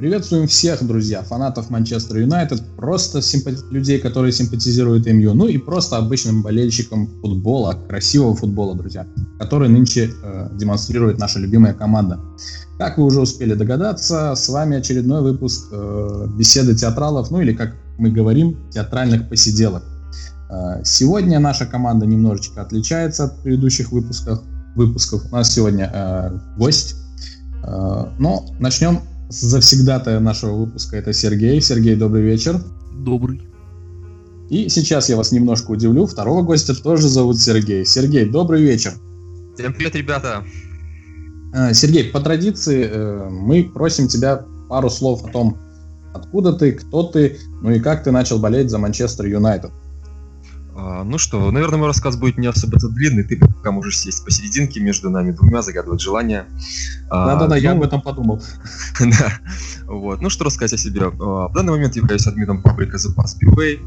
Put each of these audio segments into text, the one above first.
Приветствуем всех, друзья, фанатов Манчестер Юнайтед, просто симпати... людей, которые симпатизируют МЮ, ну и просто обычным болельщикам футбола, красивого футбола, друзья, который нынче э, демонстрирует наша любимая команда. Как вы уже успели догадаться, с вами очередной выпуск э, беседы театралов, ну или, как мы говорим, театральных посиделок. Э, сегодня наша команда немножечко отличается от предыдущих выпусков. выпусков. У нас сегодня э, гость. Э, но начнем завсегдатая нашего выпуска это Сергей. Сергей, добрый вечер. Добрый. И сейчас я вас немножко удивлю. Второго гостя тоже зовут Сергей. Сергей, добрый вечер. Всем привет, ребята. А, Сергей, по традиции э, мы просим тебя пару слов о том, откуда ты, кто ты, ну и как ты начал болеть за Манчестер Юнайтед. А, ну что, наверное, мой рассказ будет не особо длинный. Ты пока можешь сесть посерединке между нами двумя, загадывать желание. А, Да-да-да, ну, я об этом подумал. да. Вот. Ну что рассказать о себе. А, в данный момент являюсь админом паблика The Pass Speedway.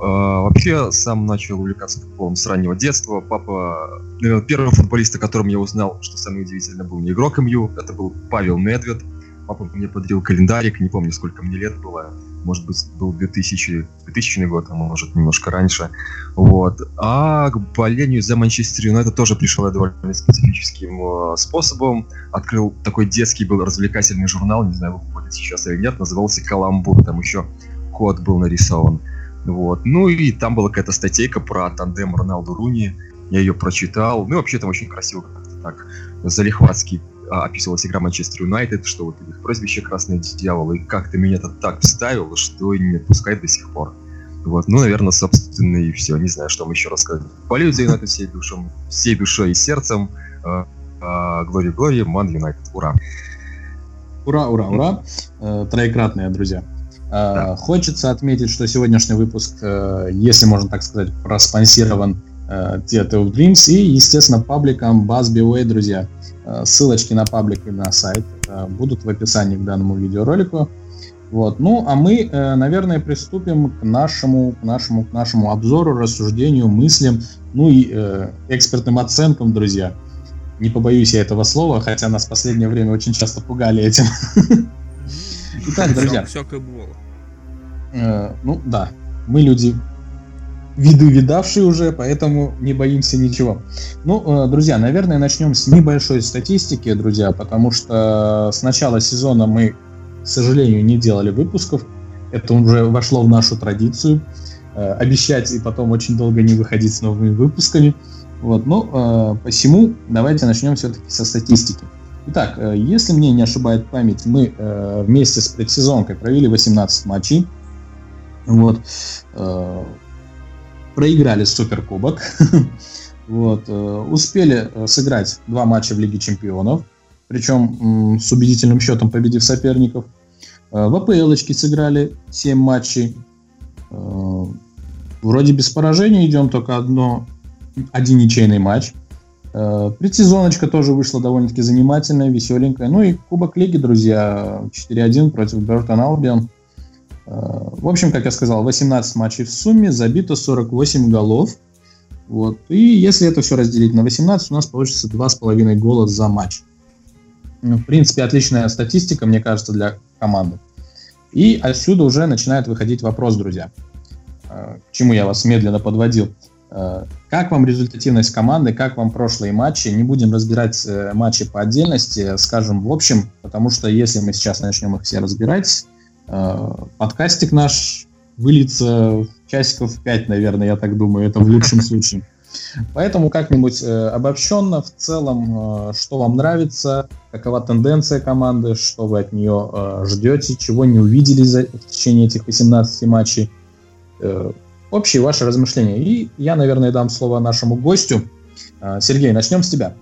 Вообще, сам начал увлекаться футболом с раннего детства. Папа, наверное, первый футболист, о котором я узнал, что самое удивительное, был не игрок МЮ, это был Павел Недвед. Папа мне подарил календарик, не помню, сколько мне лет было может быть, был 2000, 2000 год, а может, немножко раньше. Вот. А к болению за Манчестер Юнайтед тоже пришел я довольно специфическим э, способом. Открыл такой детский был развлекательный журнал, не знаю, выходит сейчас или нет, назывался «Каламбур», там еще код был нарисован. Вот. Ну и там была какая-то статейка про тандем Роналду Руни. Я ее прочитал. Ну и вообще там очень красиво как-то так залихватский описывалась игра Манчестер Юнайтед, что вот их прозвище Красный Дьявол, и как-то меня это так вставило, что не отпускает до сих пор. Вот, ну, наверное, собственно, и все. Не знаю, что вам еще рассказать. Болею за Юнайтед всей, душом, всей душой и сердцем. Глори, Глори, Ман Юнайтед. Ура! Ура, ура, ура! Э, троекратные, друзья. Э, да. Хочется отметить, что сегодняшний выпуск, э, если можно так сказать, проспонсирован Theater of Dreams и, естественно, пабликом Buzz BWay, друзья. Э, ссылочки на паблик и на сайт э, будут в описании к данному видеоролику. Вот. Ну, а мы, э, наверное, приступим к нашему, к нашему, к нашему обзору, рассуждению, мыслям, ну и э, экспертным оценкам, друзья. Не побоюсь я этого слова, хотя нас в последнее время очень часто пугали этим. Итак, друзья. Все, как было. Ну, да. Мы люди виды видавшие уже, поэтому не боимся ничего. Ну, э, друзья, наверное, начнем с небольшой статистики, друзья, потому что с начала сезона мы, к сожалению, не делали выпусков. Это уже вошло в нашу традицию. Э, обещать и потом очень долго не выходить с новыми выпусками. Вот, ну, э, посему давайте начнем все-таки со статистики. Итак, если мне не ошибает память, мы вместе с предсезонкой провели 18 матчей. Вот проиграли Суперкубок. вот, э, успели э, сыграть два матча в Лиге Чемпионов, причем с убедительным счетом победив соперников. Э, в АПЛ сыграли 7 матчей. Вроде без поражений идем, только одно, один ничейный матч. Предсезоночка тоже вышла довольно-таки занимательная, веселенькая. Ну и Кубок Лиги, друзья, 4-1 против Бертон Албион. В общем, как я сказал, 18 матчей в сумме, забито 48 голов. Вот. И если это все разделить на 18, у нас получится 2,5 гола за матч. Ну, в принципе, отличная статистика, мне кажется, для команды. И отсюда уже начинает выходить вопрос, друзья. Э, к чему я вас медленно подводил. Э, как вам результативность команды, как вам прошлые матчи? Не будем разбирать э, матчи по отдельности, скажем в общем, потому что если мы сейчас начнем их все разбирать, подкастик наш выльется часиков 5, наверное, я так думаю, это в лучшем случае. Поэтому как-нибудь э, обобщенно, в целом, э, что вам нравится, какова тенденция команды, что вы от нее э, ждете, чего не увидели за, в течение этих 18 матчей. Э, общие ваши размышления. И я, наверное, дам слово нашему гостю. Э, Сергей, начнем с тебя.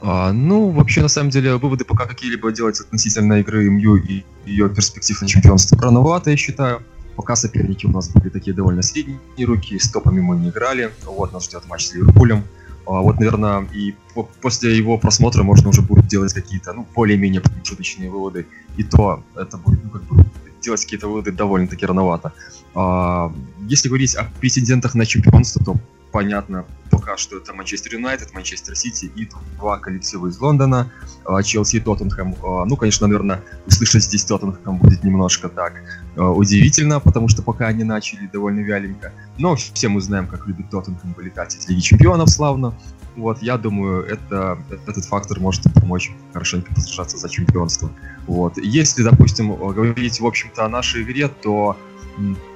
А, ну, вообще, на самом деле, выводы пока какие-либо делать относительно игры МЮ и ее перспектив на чемпионство рановато, я считаю. Пока соперники у нас были такие довольно средние руки, с топами мы не играли. Вот, нас ждет матч с Ливерпулем. А, вот, наверное, и после его просмотра можно уже будет делать какие-то, ну, более-менее промежуточные выводы. И то это будет, ну, как бы, делать какие-то выводы довольно-таки рановато. А, если говорить о претендентах на чемпионство, то понятно, пока что это Манчестер Юнайтед, Манчестер Сити и два коллектива из Лондона, а, Челси и Тоттенхэм. А, ну, конечно, наверное, услышать здесь Тоттенхэм будет немножко так удивительно, потому что пока они начали довольно вяленько. Но все мы знаем, как любит Тоттенхэм вылетать из Лиги Чемпионов славно. Вот, я думаю, это, этот фактор может помочь хорошенько посражаться за чемпионство. Вот. Если, допустим, говорить, в общем-то, о нашей игре, то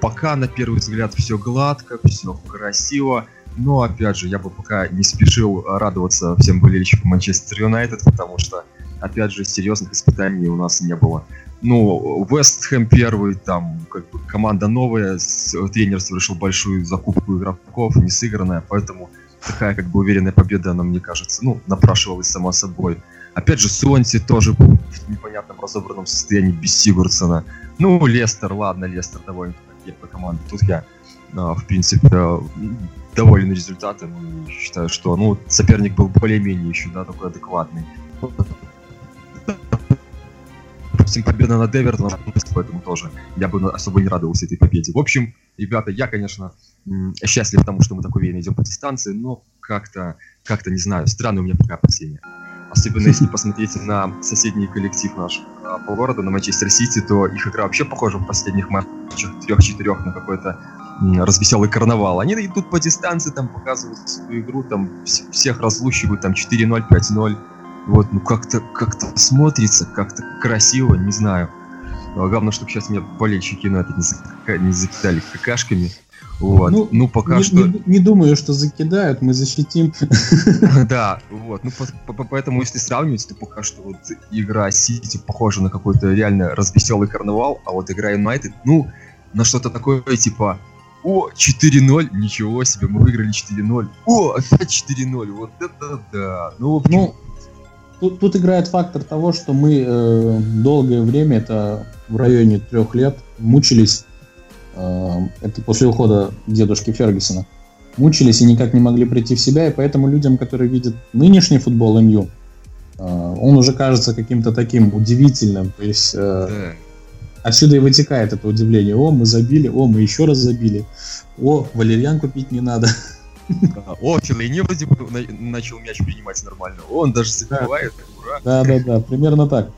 пока на первый взгляд все гладко, все красиво, но, опять же, я бы пока не спешил радоваться всем болельщикам Манчестер Юнайтед, потому что, опять же, серьезных испытаний у нас не было. Ну, Вест Хэм первый, там, как бы команда новая, тренер совершил большую закупку игроков, не сыгранная, поэтому такая, как бы, уверенная победа, она, мне кажется, ну, напрашивалась само собой. Опять же, Суонси тоже был в непонятном разобранном состоянии без Сигурдсона. Ну, Лестер, ладно, Лестер довольно крепкая команда. Тут я, а, в принципе, доволен результатом и считаю, что, ну, соперник был более-менее еще, да, такой адекватный. Допустим, победа над Эвертоном, поэтому тоже я бы особо не радовался этой победе. В общем, ребята, я, конечно, счастлив тому, что мы так уверенно идем по дистанции, но как-то, как-то, не знаю, странное у меня пока опасения. Особенно если посмотреть на соседний коллектив наш по городу, на Манчестер Сити, то их игра вообще похожа в последних матчах трех-четырех на какой-то развеселый карнавал. Они идут по дистанции, там показывают свою игру, там всех разлучивают, там 4-0, 5-0. Вот, ну как-то как-то смотрится, как-то красиво, не знаю. Главное, чтобы сейчас меня болельщики на это не закидали какашками. Вот. Ну, ну пока не, что... Не, не думаю, что закидают, мы защитим. Да, вот. Ну, по, по, поэтому, если сравнивать, то пока что вот игра Сити похожа на какой-то реально развеселый карнавал, а вот игра Юнайтед, ну, на что-то такое, типа, о, 4-0, ничего себе, мы выиграли 4-0. О, опять 4-0, вот это да. Ну, в общем... ну тут, тут играет фактор того, что мы э, долгое время, это в районе трех лет, мучились Эм, это после ухода дедушки Фергюсона, мучились и никак не могли прийти в себя, и поэтому людям, которые видят нынешний футбол МЮ, э, он уже кажется каким-то таким удивительным. То есть э, отсюда и вытекает это удивление. О, мы забили, о, мы еще раз забили. О, валерьян купить не надо. О, Филейни вроде бы начал мяч принимать нормально. Он даже забивает, ура. Да, да, да, примерно так.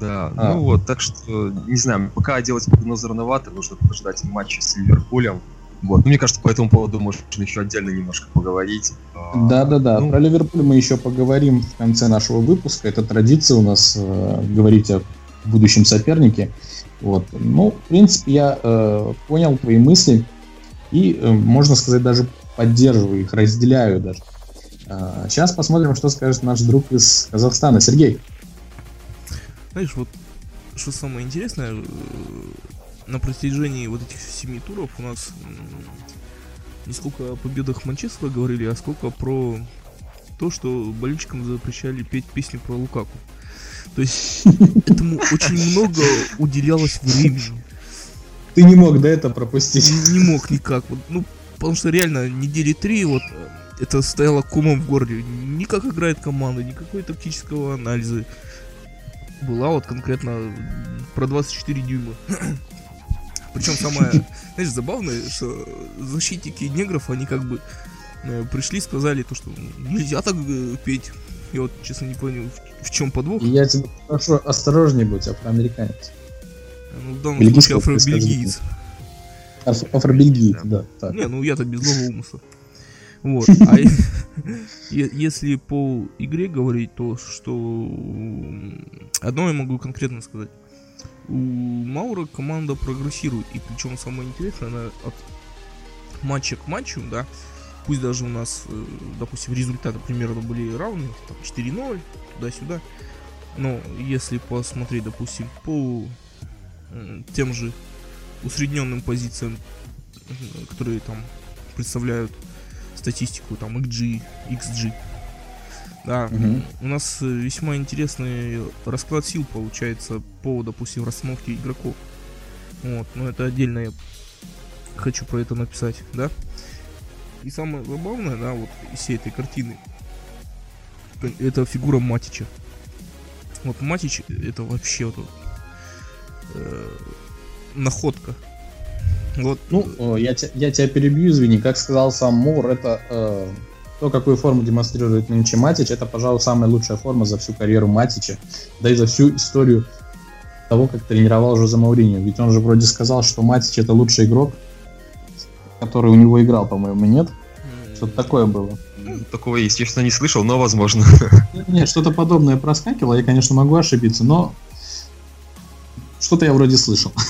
Да, а. ну вот, так что, не знаю, пока делать прогнозы рановато, нужно подождать матча с Ливерпулем. Вот, ну, мне кажется, по этому поводу можно еще отдельно немножко поговорить. Да-да-да, ну... про Ливерпуль мы еще поговорим в конце нашего выпуска. Это традиция у нас э, говорить о будущем сопернике. Вот. Ну, в принципе, я э, понял твои мысли и, э, можно сказать, даже поддерживаю их, разделяю даже. Э, сейчас посмотрим, что скажет наш друг из Казахстана. Сергей. Знаешь, вот что самое интересное, э, на протяжении вот этих семи туров у нас не сколько о победах Манчестера говорили, а сколько про то, что болельщикам запрещали петь песню про Лукаку. То есть этому очень много уделялось времени. Ты не мог, да, это пропустить? Не мог никак. Вот, ну, потому что реально недели три вот э, это стояло комом в горле. Ни как играет команда, никакой тактического анализа была вот конкретно про 24 дюйма. Причем самое, знаешь, забавное, что защитники негров, они как бы э, пришли, сказали то, что нельзя так э, петь. Я вот, честно, не понял, в, в чем подвох. Я тебе прошу, осторожнее будь, афроамериканец. Ну, в данном случае афробельгиец. Афробельгиец, да. да Не, ну я-то без злого умысла. Вот. А если по игре говорить, то что одно я могу конкретно сказать. У Маура команда прогрессирует, и причем самое интересное, она от матча к матчу, да, пусть даже у нас, э, допустим, результаты примерно были равны, там 4-0, туда-сюда, но если посмотреть, допустим, по тем же усредненным позициям, которые там представляют статистику, там, XG, XG. Да, угу. у нас э, весьма интересный расклад сил получается по, допустим, расстановке игроков. Вот, но это отдельно я хочу про это написать, да. И самое забавное, да, вот из всей этой картины, это фигура Матича. Вот Матич это вообще вот, э, находка. Вот. Ну, я, я тебя перебью, извини. Как сказал сам Мур, это э, то, какую форму демонстрирует нынче Матич, это, пожалуй, самая лучшая форма за всю карьеру Матича, да и за всю историю того, как тренировал уже за Мауринio. Ведь он же вроде сказал, что Матич это лучший игрок, который у него играл, по-моему, нет? Что-то такое было. Ну, такого, естественно, не слышал, но возможно. Нет, что-то подобное проскакивало, я, конечно, могу ошибиться, но что-то я вроде слышал.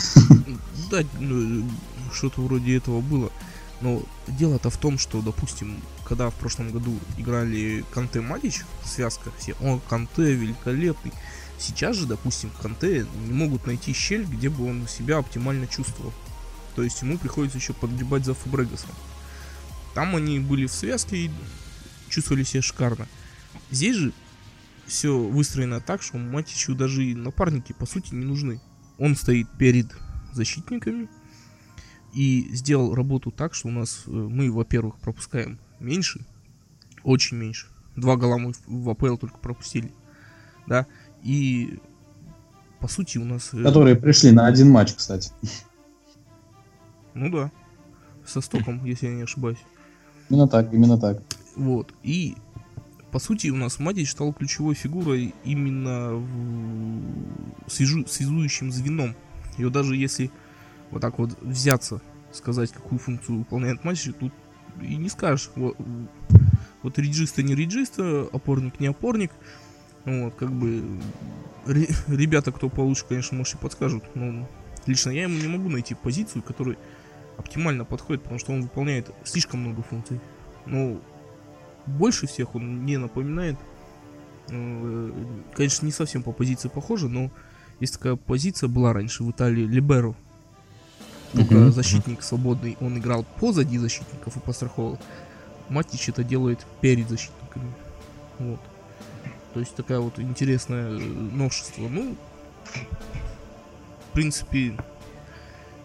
Да, ну, что-то вроде этого было. Но дело-то в том, что, допустим, когда в прошлом году играли Канте Матич, связка все, о, Канте великолепный. Сейчас же, допустим, Канте не могут найти щель, где бы он себя оптимально чувствовал. То есть ему приходится еще подгребать за Фабрегасом. Там они были в связке и чувствовали себя шикарно. Здесь же все выстроено так, что Матичу даже и напарники по сути не нужны. Он стоит перед защитниками и сделал работу так, что у нас э, мы, во-первых, пропускаем меньше, очень меньше. Два гола мы в АПЛ только пропустили, да, и по сути у нас... Э, Которые пришли на один матч, кстати. Ну да, со стоком, если я не ошибаюсь. Именно так, именно так. Вот, и по сути, у нас Мадич стал ключевой фигурой именно в... свяжу... связующим звеном. И вот даже если вот так вот взяться, сказать, какую функцию выполняет Мадич, тут и не скажешь. Вот, вот реджиста не реджиста, опорник не опорник. Вот, как бы ребята, кто получше, конечно, может и подскажут. Но лично я ему не могу найти позицию, которая оптимально подходит, потому что он выполняет слишком много функций. Но больше всех он не напоминает. Э, конечно, не совсем по позиции похоже, но есть такая позиция была раньше в Италии Либеро. Только uh-huh. защитник свободный, он играл позади защитников и постраховал. Матич это делает перед защитниками. Вот. То есть такая вот интересное э, новшество. Ну, в принципе,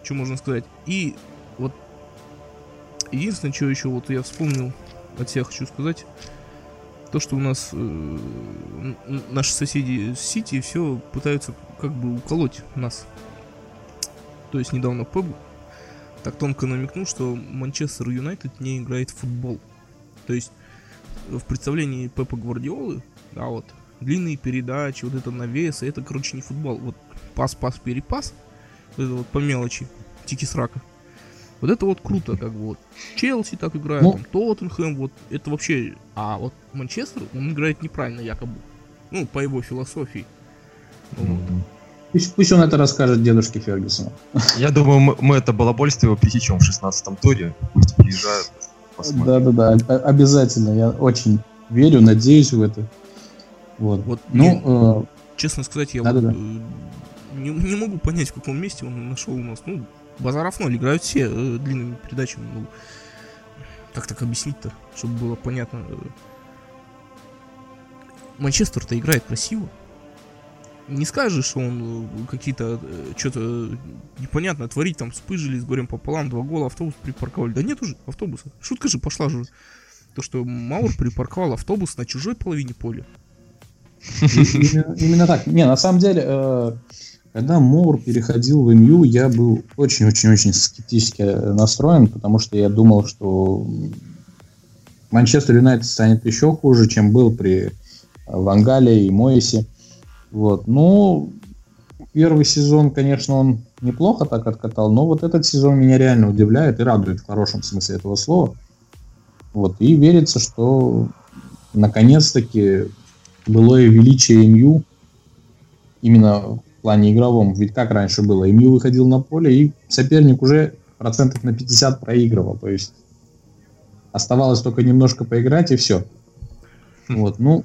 что можно сказать. И вот единственное, что еще вот я вспомнил от всех хочу сказать, то, что у нас э, наши соседи Сити все пытаются как бы уколоть нас. То есть недавно Пеп так тонко намекнул, что Манчестер Юнайтед не играет в футбол. То есть в представлении Пепа Гвардиолы, да, вот, длинные передачи, вот это навес, это, короче, не футбол. Вот пас-пас-перепас, это вот по мелочи, тики-срака. Вот это вот круто, как бы вот. Челси так играет, ну, там Тоттенхэм, вот это вообще... А вот Манчестер, он играет неправильно якобы. Ну, по его философии. Вот. Пусть, пусть он это расскажет дедушке Фергюсону. Я думаю, мы, мы это балабольство его пресечем в 16-м туре. Пусть приезжают, Да-да-да, обязательно. Я очень верю, надеюсь в это. Вот. вот ну, не, э... честно сказать, я вот, э, не, не могу понять, в каком месте он нашел у нас. Ну, Базаров ноль, играют все э, длинными передачами. Ну, как так объяснить-то, чтобы было понятно. Манчестер-то играет красиво. Не скажешь, что он э, какие-то э, что-то непонятно творить, там вспыжили с горем пополам, два гола, автобус припарковали. Да нет уже автобуса. Шутка же пошла же. То, что Маур припарковал автобус на чужой половине поля. Именно, именно так. Не, на самом деле, э, когда Мур переходил в МЮ, я был очень-очень-очень скептически настроен, потому что я думал, что Манчестер Юнайтед станет еще хуже, чем был при Вангале и Моисе. Вот. Ну, первый сезон, конечно, он неплохо так откатал, но вот этот сезон меня реально удивляет и радует в хорошем смысле этого слова. Вот. И верится, что наконец-таки былое величие МЮ именно в плане игровом. Ведь как раньше было, МЮ выходил на поле, и соперник уже процентов на 50 проигрывал. То есть оставалось только немножко поиграть, и все. Хм. Вот, ну...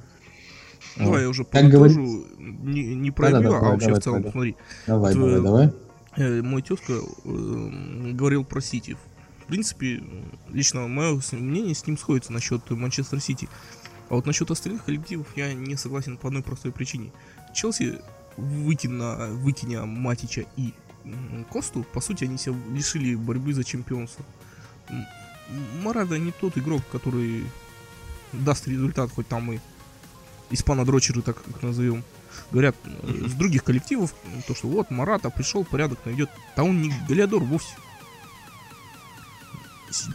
Давай я уже как говорится... не, не про да, да, а вообще давай, в целом, давай, смотри. Давай, вот, давай, давай. Э, мой тезка э, говорил про Сити. В принципе, лично мое мнение с ним сходится насчет Манчестер Сити. А вот насчет остальных коллективов я не согласен по одной простой причине. Челси выкиня, выкиня Матича и Косту, по сути, они себя лишили борьбы за чемпионство. Марада не тот игрок, который даст результат, хоть там и испано-дрочеры, так как назовем. Говорят, с других коллективов, то, что вот Марата пришел, порядок найдет. Да он не Галиадор вовсе.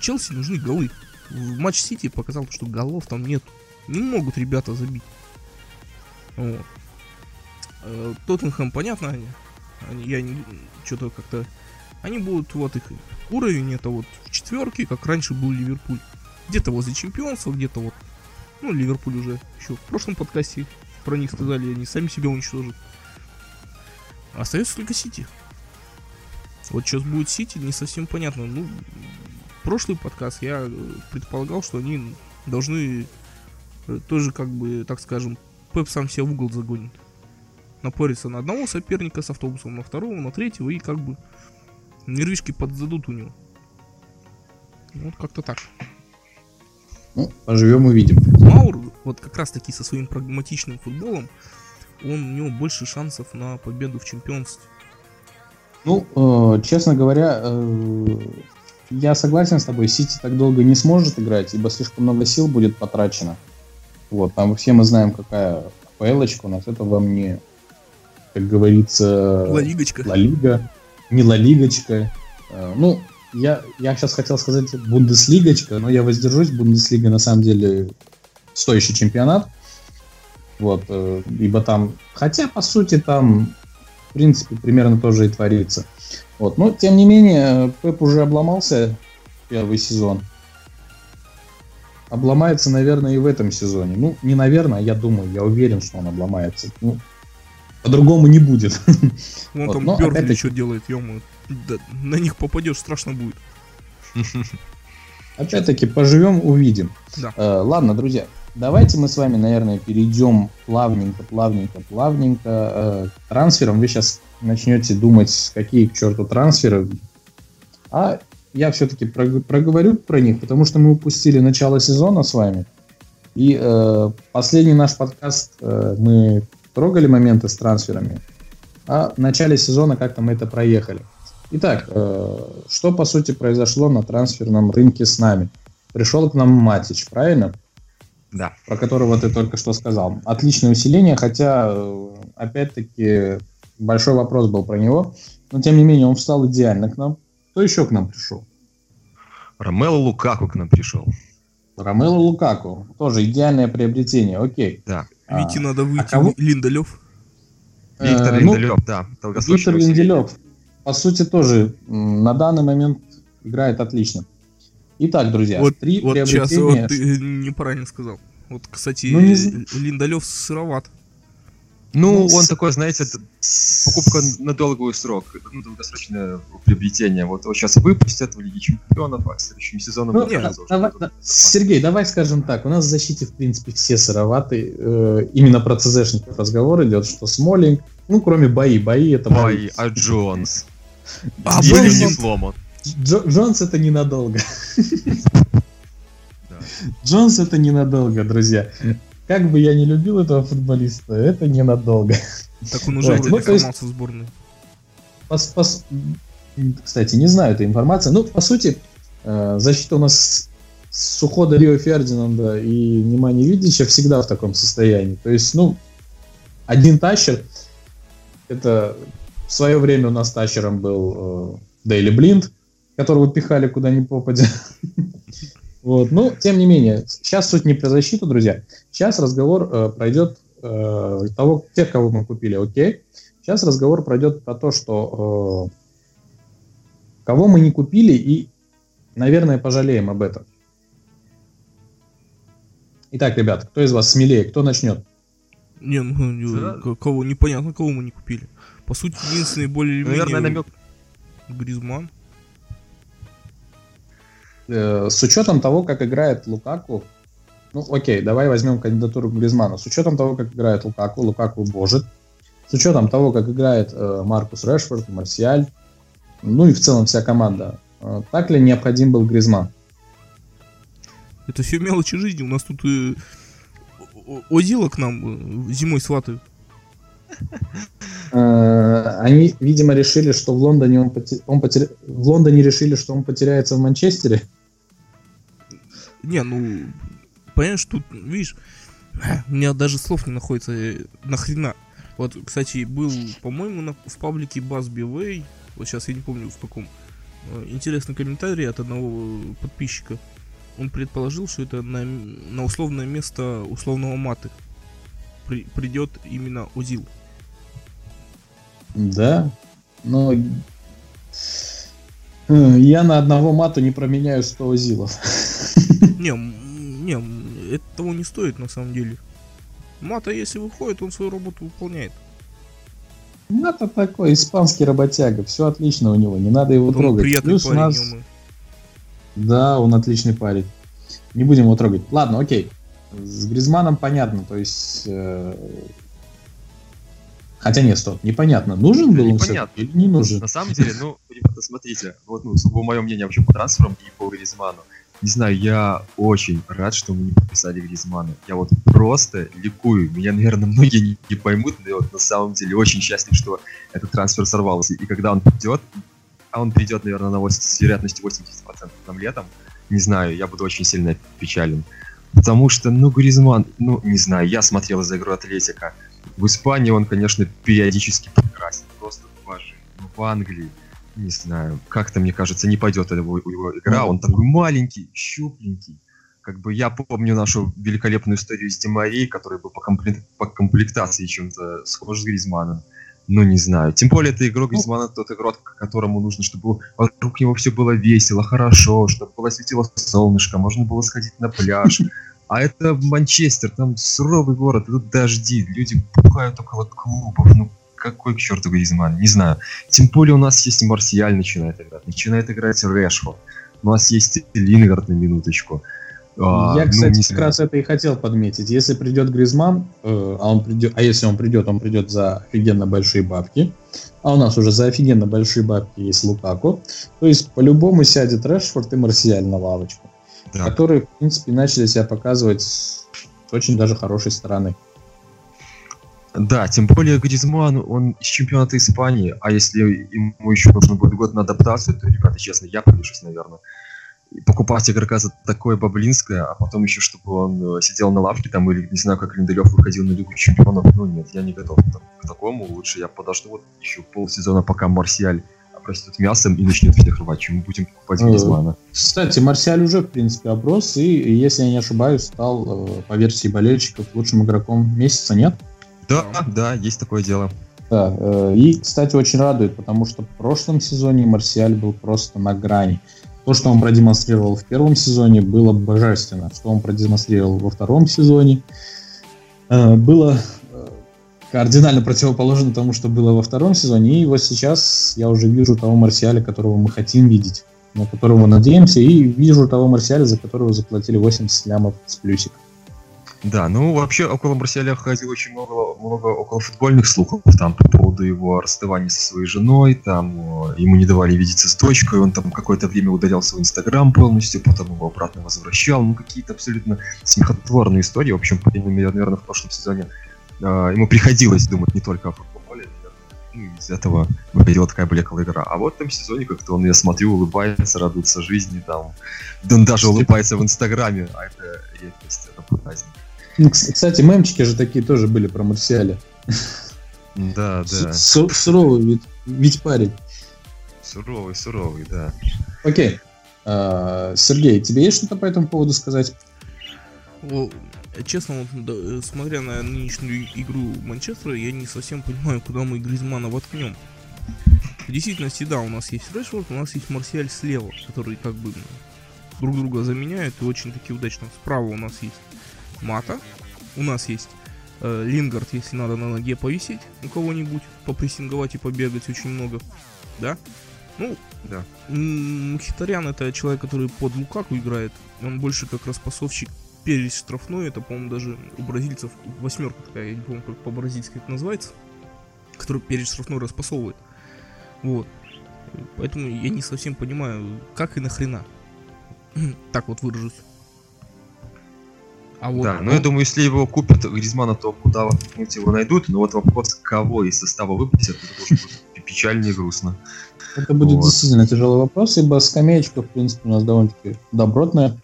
Челси нужны голы. В матч Сити показал, что голов там нет. Не могут ребята забить. Вот. Э, Тоттенхэм, понятно, они, они я не, что-то как-то, они будут, вот их уровень, это вот в четверке, как раньше был Ливерпуль. Где-то возле чемпионства, где-то вот, ну, Ливерпуль уже еще в прошлом подкасте про них сказали, они сами себя уничтожат. Остается только Сити. Вот сейчас будет Сити, не совсем понятно. Ну, прошлый подкаст я предполагал, что они должны э, тоже, как бы, так скажем, Пеп сам себя в угол загонит. Напорится на одного соперника с автобусом, на второго, на третьего, и как бы нервишки подзадут у него. Вот как-то так. Ну, поживем увидим. Маур, вот как раз таки со своим прагматичным футболом, он, у него больше шансов на победу в чемпионстве. Ну, э, честно говоря, э, я согласен с тобой, Сити так долго не сможет играть, ибо слишком много сил будет потрачено. Вот, там все мы знаем, какая апл у нас, это вам не, как говорится... Ла Лигочка. Ла Лига, не Ла Лигочка. Э, ну, я, я сейчас хотел сказать Бундеслигочка, но я воздержусь. Бундеслига на самом деле стоящий чемпионат. Вот, э, ибо там, хотя по сути там, в принципе, примерно тоже и творится. Вот, но тем не менее, Пеп уже обломался первый сезон. Обломается, наверное, и в этом сезоне. Ну, не наверное, я думаю, я уверен, что он обломается. Ну, по-другому не будет. Вон вот, там Бернли что делает, ё да, на них попадешь, страшно будет. Опять-таки, поживем, увидим. Да. Э, ладно, друзья, давайте мы с вами, наверное, перейдем плавненько, плавненько, плавненько э, к трансферам. Вы сейчас начнете думать, какие к черту трансферы. А я все-таки проговорю про них, потому что мы упустили начало сезона с вами. И э, последний наш подкаст э, мы трогали моменты с трансферами, а в начале сезона как-то мы это проехали. Итак, э, что по сути произошло на трансферном рынке с нами? Пришел к нам Матич, правильно? Да. Про которого ты только что сказал. Отличное усиление, хотя, э, опять-таки, большой вопрос был про него. Но, тем не менее, он встал идеально к нам. Кто еще к нам пришел? Ромело Лукаку к нам пришел. Ромело Лукаку. Тоже идеальное приобретение, окей. Да. Вите а, надо выйти. А кого? Линдалев. Виктор э, Линделев, ну, да. Виктор Линделев по сути, тоже на данный момент играет отлично. Итак, друзья, вот, три вот приобретения... сейчас вот ты неправильно сказал. Вот, кстати, ну, не... Линдалев сыроват. Ну, ну он с... такой, знаете, покупка на долгую срок, ну, долгосрочное приобретение. Вот, вот сейчас выпустят в Лиге Чемпионов, а следующим сезоном... Ну, нет, давай, да, Сергей, давай скажем так, у нас в защите, в принципе, все сыроваты. Э, именно про ЦЗшников разговор идет, что Смолинг, ну, кроме бои, бои это... Бои, а Джонс? А Джонс, не сломан. Джонс это ненадолго. Джонс это ненадолго, друзья. Как бы я не любил этого футболиста, это ненадолго. Так он уже вот. вроде ну, есть, в сборной. Пос, пос, кстати, не знаю этой информации. Ну, по сути, э, защита у нас с ухода Рио Фердинанда и Внимания Видича всегда в таком состоянии. То есть, ну, один тащер, это в свое время у нас тащером был э, Дейли Блинд, которого пихали куда ни попадя. вот. Но, тем не менее, сейчас суть не про защиту, друзья. Сейчас разговор э, пройдет э, того, тех, кого мы купили, окей. Сейчас разговор пройдет про то, что э, кого мы не купили и, наверное, пожалеем об этом. Итак, ребят, кто из вас смелее, кто начнет? Не, ну, кого, непонятно, кого мы не купили. По сути, единственный более Наверное, намек. Гризман. Э, с учетом того, как играет Лукаку, ну окей, давай возьмем кандидатуру Гризмана. С учетом того, как играет Лукаку, Лукаку божит. С учетом того, как играет э, Маркус Решфорд, Марсиаль, ну и в целом вся команда. Э, так ли необходим был Гризман? Это все мелочи жизни. У нас тут э, Озила к нам э, зимой сватают. Э, они, видимо, решили, что в Лондоне он, потер... он потер... в Лондоне решили, что он потеряется в Манчестере. Не, ну, понимаешь, тут, видишь, у меня даже слов не находится, э, нахрена. Вот, кстати, был, по-моему, на, в паблике Buzz Beway, вот сейчас я не помню в каком, э, интересный комментарий от одного подписчика. Он предположил, что это на, на условное место условного маты при, придет именно Узил. Да, но э, я на одного мату не променяю 100 Узилов. Не, не, это того не стоит на самом деле. Мата, если выходит, он свою работу выполняет. Мата такой испанский работяга, все отлично у него, не надо его Он трогать. приятный Плюс парень, у нас... Да, он отличный парень. Не будем его трогать. Ладно, окей. С Гризманом понятно, то есть... э, Хотя нет, стоп, непонятно, нужен был он Непонятно. всё-таки или не нужен. На самом деле, ну, ребята, смотрите, вот, ну, сугубо мое мнение вообще по трансферам и по Гризману. Не знаю, я очень рад, что мы не подписали Гризмана. Я вот просто ликую. Меня, наверное, многие не, не поймут, но я вот на самом деле очень счастлив, что этот трансфер сорвался. И когда он придет, а он придет, наверное, на 80, с вероятностью 80% нам летом, не знаю, я буду очень сильно печален. Потому что, ну, Гризман, ну, не знаю, я смотрел за игру Атлетика. В Испании он, конечно, периодически прекрасен, просто боже. Но в Англии, не знаю, как-то, мне кажется, не пойдет его, его игра. Он такой маленький, щупленький. Как бы я помню нашу великолепную историю с Демари, который был по, компле- по комплектации чем-то схож с Гризманом. Ну, не знаю. Тем более, это игрок Гризмана, тот игрок, которому нужно, чтобы вокруг него все было весело, хорошо, чтобы было светило солнышко, можно было сходить на пляж. А это Манчестер, там суровый город, тут дожди, люди пухают около клубов. Ну, какой к черту Гризман? Не знаю. Тем более у нас есть Марсиаль начинает играть, начинает играть Решфорд. У нас есть Лингард на минуточку. А, Я, ну, кстати, не как раз это и хотел подметить. Если придет Гризман, э, а он придет, а если он придет, он придет за офигенно большие бабки, а у нас уже за офигенно большие бабки есть Лукаку, то есть по-любому сядет Решфорд и Марсиаль на лавочку, Да. которые, в принципе, начали себя показывать с очень даже хорошей стороны. Да, тем более Гризман, он из чемпионата Испании, а если ему еще нужно будет год на адаптацию, то, ребята, честно, я повешусь, наверное. И покупать игрока за такое баблинское, а потом еще, чтобы он э, сидел на лавке там, или не знаю, как Линделев выходил на Лигу Чемпионов, ну нет, я не готов к, к такому, лучше я подожду вот еще полсезона, пока Марсиаль опростет мясом и начнет всех рвать, чем мы будем покупать Гризмана. Кстати, Марсиаль уже, в принципе, оброс, и, если я не ошибаюсь, стал, э, по версии болельщиков, лучшим игроком месяца, нет? Да, да, есть такое дело. Да, э, и, кстати, очень радует, потому что в прошлом сезоне Марсиаль был просто на грани. То, что он продемонстрировал в первом сезоне, было божественно. Что он продемонстрировал во втором сезоне, э, было кардинально противоположно тому, что было во втором сезоне. И вот сейчас я уже вижу того Марсиаля, которого мы хотим видеть, на которого надеемся, и вижу того Марсиаля, за которого заплатили 80 лямов с плюсиком. Да, ну вообще около Марсиаля ходило очень много, много около футбольных слухов там по поводу его расставания со своей женой, там ему не давали видеться с дочкой, он там какое-то время удалял свой инстаграм полностью, потом его обратно возвращал, ну какие-то абсолютно смехотворные истории, в общем, наверное, в прошлом сезоне ему приходилось думать не только о футболе, наверное, ну, из этого выходила такая блеклая игра. А вот в этом сезоне как-то он, я смотрю, улыбается, радуется жизни, там, он даже улыбается в инстаграме, а это редкость, это праздник. Ну, кс- Кстати, мемчики же такие тоже были про Марсиаля. Да, да. С- Суровый ведь, ведь парень. Суровый, суровый, да. Окей. А, Сергей, тебе есть что-то по этому поводу сказать? Честно, вот, э, смотря на нынешнюю игру Манчестера, я не совсем понимаю, куда мы Гризмана воткнем. В действительности, да, у нас есть Решфорд, у нас есть Марсиаль слева, который как бы друг друга заменяют и очень таки удачно. Справа у нас есть Мата, у нас есть э, Лингард, если надо на ноге повисеть у кого-нибудь, попрессинговать и побегать очень много, да? Ну, Да. Мхитарян это человек, который под Лукаку играет, он больше как распасовщик перед штрафной, это, по-моему, даже у бразильцев восьмерка такая, я не помню, как по-бразильски это называется, который перед штрафной распасовывает. Вот. Поэтому я не совсем понимаю, как и нахрена. Так вот выражусь. А вот да, но я думаю, если его купят Гризмана, то куда его найдут. Но вот вопрос, кого из состава выпустят, это тоже будет печально и грустно. Это будет Вот. действительно тяжелый вопрос, ибо скамеечка, в принципе, у нас довольно-таки добротная.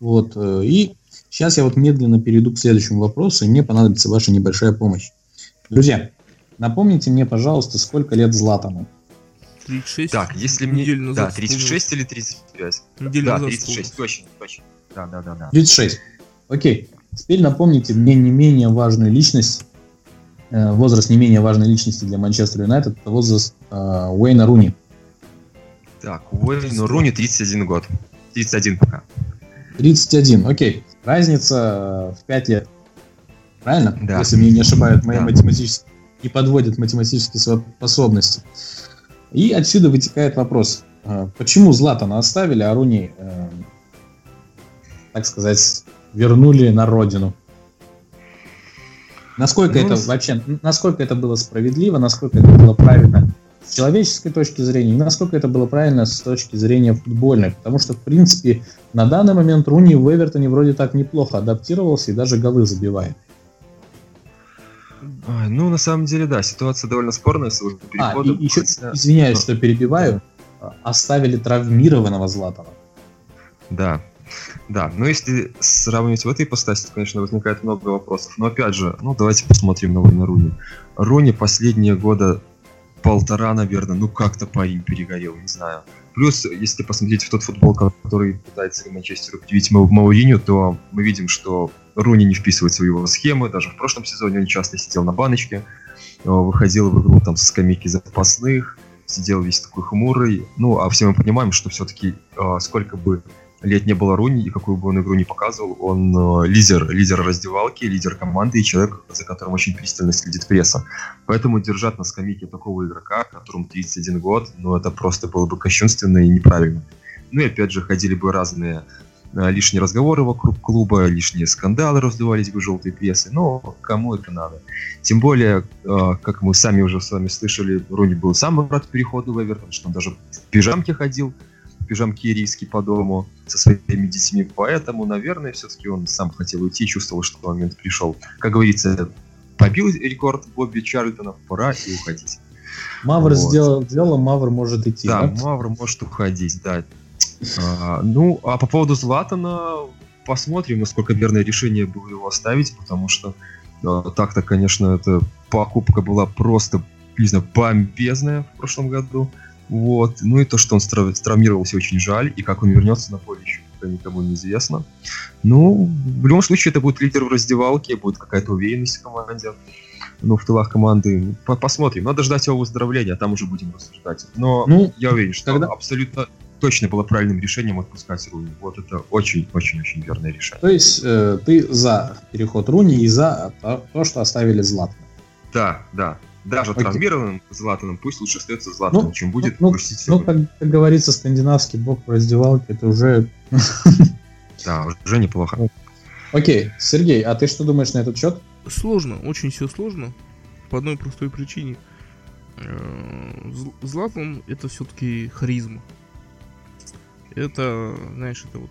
Вот. э, И сейчас я вот медленно перейду к следующему вопросу, и мне понадобится ваша небольшая помощь. Друзья, напомните мне, пожалуйста, сколько лет Златану? 36. Так, если мне... неделю назад Да, 36 или 35? Неделю да, назад 36, точно, точно. Да, да, да, да. 36. Окей. Теперь напомните мне не менее важную личность, э, возраст не менее важной личности для Манчестер Юнайтед, это возраст э, Уэйна Руни. Так, Уэйну Руни 31 год. 31 пока. 31, окей. Разница э, в 5 лет. Правильно? Да. Если мне не ошибают мои Да. математические... Не подводят математические способности. И отсюда вытекает вопрос. э, Почему Златана оставили, а Руни, э, так сказать, вернули на родину? Насколько Ну, это вообще, насколько это было справедливо, насколько это было правильно с человеческой точки зрения, и насколько это было правильно с точки зрения футбольной. Потому что, в принципе, на данный момент Руни в Эвертоне вроде так неплохо адаптировался и даже голы забивает. Ой, ну, на самом деле, да, ситуация довольно спорная с его А, и еще, извиняюсь, что перебиваю, оставили травмированного Златана. Да, да. Но если сравнивать в этой ипостаси, то, конечно, возникает много вопросов. Но опять же, ну давайте посмотрим на Руни. Руни последние года полтора, наверное, ну как-то парень перегорел, не знаю. Плюс, если посмотреть в тот футбол, который пытается Манчестер привить Мау- Мауриню, то мы видим, что Руни не вписывается в его схемы. Даже в прошлом сезоне он часто сидел на баночке, э, выходил в игру там со скамейки запасных, сидел весь такой хмурый. Ну, а все мы понимаем, что все-таки сколько бы лет не было Руни, и какую бы он игру не показывал, он э, лидер, лидер раздевалки, лидер команды и человек, за которым очень пристально следит пресса. Поэтому держать на скамейке такого игрока, которому 31 год, ну это просто было бы кощунственно и неправильно. Ну и опять же, ходили бы разные э, лишние разговоры вокруг клуба, лишние скандалы раздувались бы желтой прессы, но кому это надо? Тем более, э, как мы сами уже с вами слышали, Руни был сам рад переходу в Эвертон, что он даже в пижамке ходил, в пижамке ириски по дому со своими детьми, поэтому, наверное, все-таки он сам хотел уйти, чувствовал, что момент пришел. Как говорится, побил рекорд Бобби Чарльтона, пора и уходить. Мавр Вот. сделал дело, Мавр может идти. Да, да? Мавр может уходить, да. А, ну, а по поводу Златана, посмотрим, насколько верное решение было его оставить, потому что а, так-то, конечно, эта покупка была просто, не знаю, бомбезная в прошлом году. Вот. Ну и то, что он травмировался, очень жаль. И как он вернется на поле, еще пока никому не известно. Ну, в любом случае, это будет лидер в раздевалке, будет какая-то уверенность в команде. Ну, в тылах команды. По- Посмотрим. Надо ждать его выздоровления, а там уже будем рассуждать. Но Ну, я уверен, что тогда- абсолютно точно было правильным решением отпускать Руни. Вот это очень-очень-очень верное решение. То есть э, ты за переход Руни и за то, то, что оставили Златана. Да, да. Даже Окей. травмированным Златаном пусть лучше остается Златаном, Ну, чем будет ну, пустить Ну, как, как говорится, скандинавский бог в раздевалке, это уже... Да, уже неплохо. Окей, Сергей, а ты что думаешь на этот счет? Сложно, очень все сложно. По одной простой причине. Э, Зл- Златан это все-таки харизма. Это, знаешь, это вот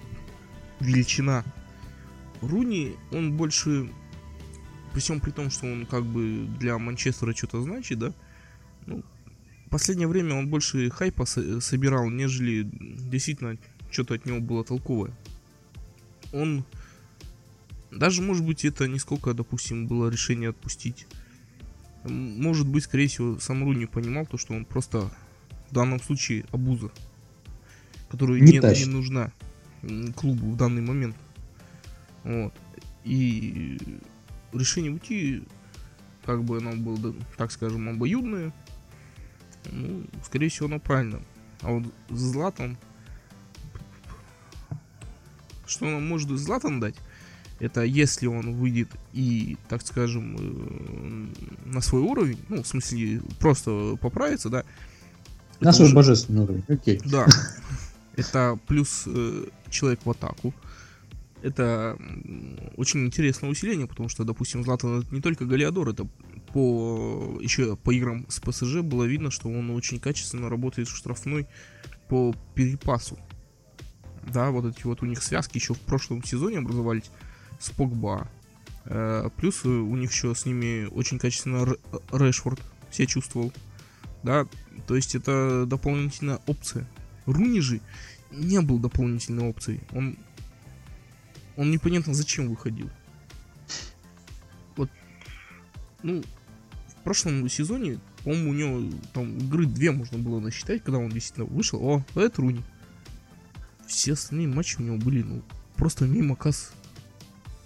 величина. Руни, он больше, при всем при том, что он как бы для Манчестера что-то значит, да, ну, последнее время он больше хайпа со- собирал, нежели действительно что-то от него было толковое. Он даже, может быть, это не сколько, допустим, было решение отпустить. Может быть, скорее всего, сам Руни понимал то, что он просто в данном случае обуза, которая Не не, не нужна клубу в данный момент. Вот. И решение уйти, как бы оно было, так скажем, обоюдное, ну, скорее всего, оно правильно. А вот Златан, что он может Златан дать, это если он выйдет и, так скажем, э, на свой уровень, ну, в смысле, просто поправится, да. На свой уже- божественный уровень. Окей. Да. Это плюс э, человек в атаку. Это очень интересное усиление, потому что, допустим, Златан не только Галиадор, это по еще по играм с ПСЖ было видно, что он очень качественно работает в штрафной по перепасу. Да, вот эти вот у них связки еще в прошлом сезоне образовались с Погба. Э, плюс у них еще с ними очень качественно Р- Решфорд себя чувствовал. Да, то есть это дополнительная опция. Руни же не был дополнительной опцией. Он, он непонятно зачем выходил. Вот, ну, в прошлом сезоне По-моему, у него там игры две можно было насчитать, когда он действительно вышел. О, это Руни. Все остальные матчи у него были, ну, просто мимо касс.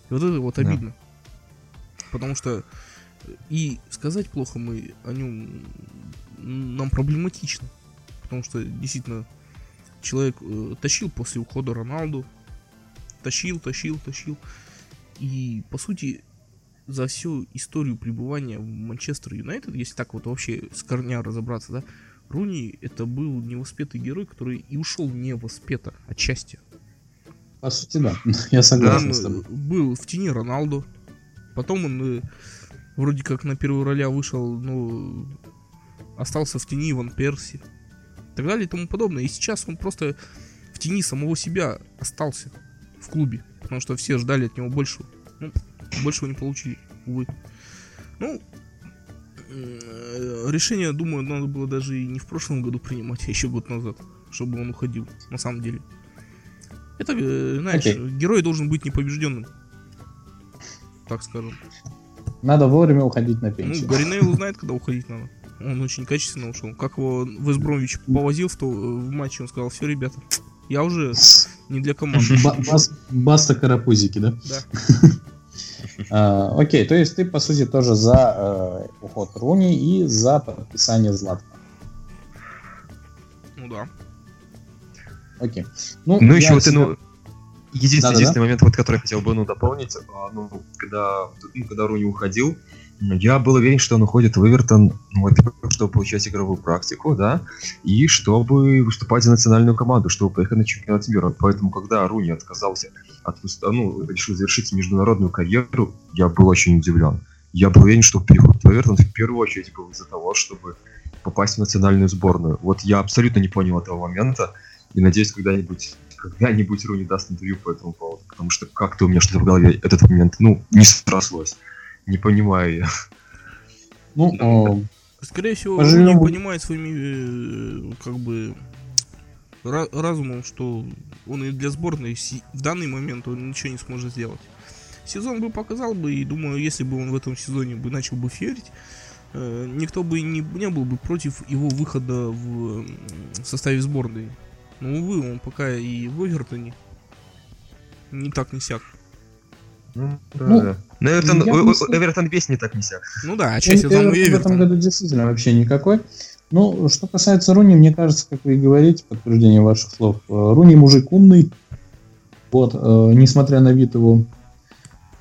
И вот это вот обидно. Да. Потому что и сказать плохо мы о нем нам проблематично. Потому что действительно человек э, тащил после ухода Роналду. Тащил, тащил, тащил. И по сути за всю историю пребывания в Манчестер Юнайтед, если так вот вообще с корня разобраться, да, Руни это был невоспетый герой, который и ушел невоспето отчасти. По сути, да. Я согласен он с тобой. был в тени Роналду. Потом он э, вроде как на первую роля вышел, ну, остался в тени Иван Перси. И так далее и тому подобное. И сейчас он просто в тени самого себя остался в клубе. Потому что все ждали от него большего. Ну, большего не получили, увы. Ну, э, решение, думаю, надо было даже и не в прошлом году принимать, а еще год назад, чтобы он уходил, на самом деле. Это, э, знаешь, okay. герой должен быть непобежденным. Так скажем. Надо вовремя уходить на пенсию. Ну, Гарри знает, когда уходить надо. Он очень качественно ушел. Как его Весбромвич повозил в, то, в матче, он сказал, все, ребята, я уже не для команды. Бас, баста карапузики, да? Да. А, окей, то есть ты, по сути, тоже за э, уход Руни и за подписание Златка. Ну да. Окей. Ну, ну еще вот себя... ну, единственный, да, единственный да, момент, вот, который я хотел бы ну, дополнить, а, ну, когда, ну, когда Руни уходил, я был уверен, что он уходит в Эвертон, ну, во-первых, чтобы получать игровую практику, да, и чтобы выступать за национальную команду, чтобы поехать на чемпионат мира. Поэтому, когда Руни отказался от, ну, решил завершить международную карьеру, я был очень удивлен. Я был уверен, что переход в Эвертон в первую очередь был из-за того, чтобы попасть в национальную сборную. Вот я абсолютно не понял этого момента, и надеюсь, когда-нибудь когда-нибудь Руни даст интервью по этому поводу, потому что как-то у меня что-то в голове этот момент, ну, не срослось. Не понимаю я. Ну, а... Скорее всего, он не понимает своими, э, как бы, разумом, что он и для сборной в данный момент он ничего не сможет сделать. Сезон бы показал бы, и думаю, если бы он в этом сезоне бы начал бы ферить, э, никто бы не, не был бы против его выхода в составе сборной. Но, увы, он пока и в Эвертоне не так не сяк. Ну, да, ну, да. Но Эвертон, не... Эвертон весь не так не сяк. Ну да, а часть сезона Эвертон. В этом году действительно вообще никакой. Ну, что касается Руни, мне кажется, как вы и говорите, подтверждение ваших слов, э, Руни мужик умный, вот, э, несмотря на вид его.